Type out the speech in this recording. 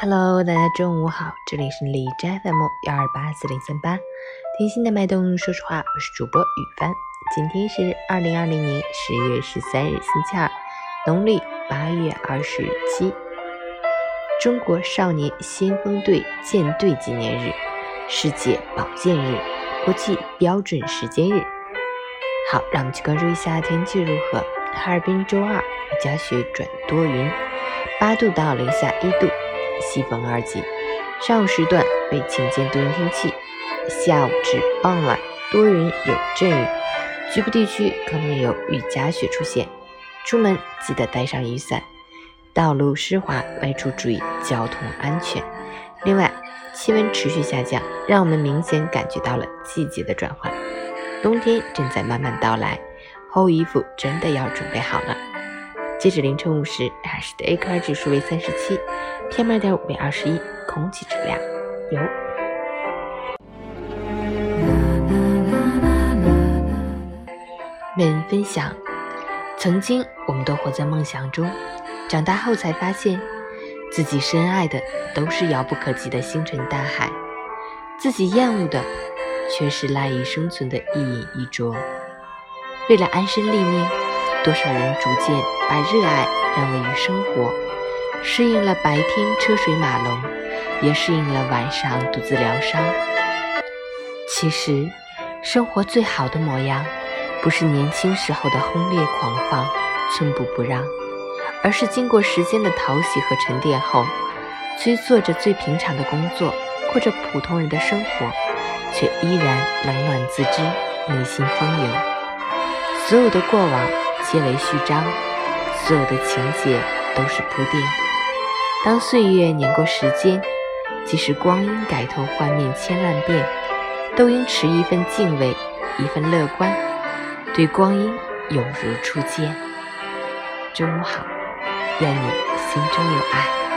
Hello，大家中午好，这里是李斋 FM 幺二八四零三八，听心的脉动，说实话，我是主播雨帆。今天是二零二零年十月十三日，星期二，农历八月二十七，中国少年先锋队舰队纪念日，世界保健日，国际标准时间日。好，让我们去关注一下天气如何。哈尔滨周二雨夹雪转多云，八度到零下一度。西风二级，上午时段为晴间多云天气，下午至傍晚多云有阵雨，局部地区可能有雨夹雪出现，出门记得带上雨伞。道路湿滑，外出注意交通安全。另外，气温持续下降，让我们明显感觉到了季节的转换，冬天正在慢慢到来，厚衣服真的要准备好了。截止凌晨五时，海市的 AQI 指数为三十七，PM 二点五为二十一，空气质量优。每人分享：曾经我们都活在梦想中，长大后才发现，自己深爱的都是遥不可及的星辰大海，自己厌恶的却是赖以生存的一饮一啄。为了安身立命。多少人逐渐把热爱让位于生活，适应了白天车水马龙，也适应了晚上独自疗伤。其实，生活最好的模样，不是年轻时候的轰烈狂放、寸步不让，而是经过时间的淘洗和沉淀后，虽做着最平常的工作，过着普通人的生活，却依然冷暖自知，内心风流。所有的过往。皆为序章，所有的情节都是铺垫。当岁月碾过时间，即使光阴改头换面千万遍，都应持一份敬畏，一份乐观，对光阴永如初见。中午好，愿你心中有爱。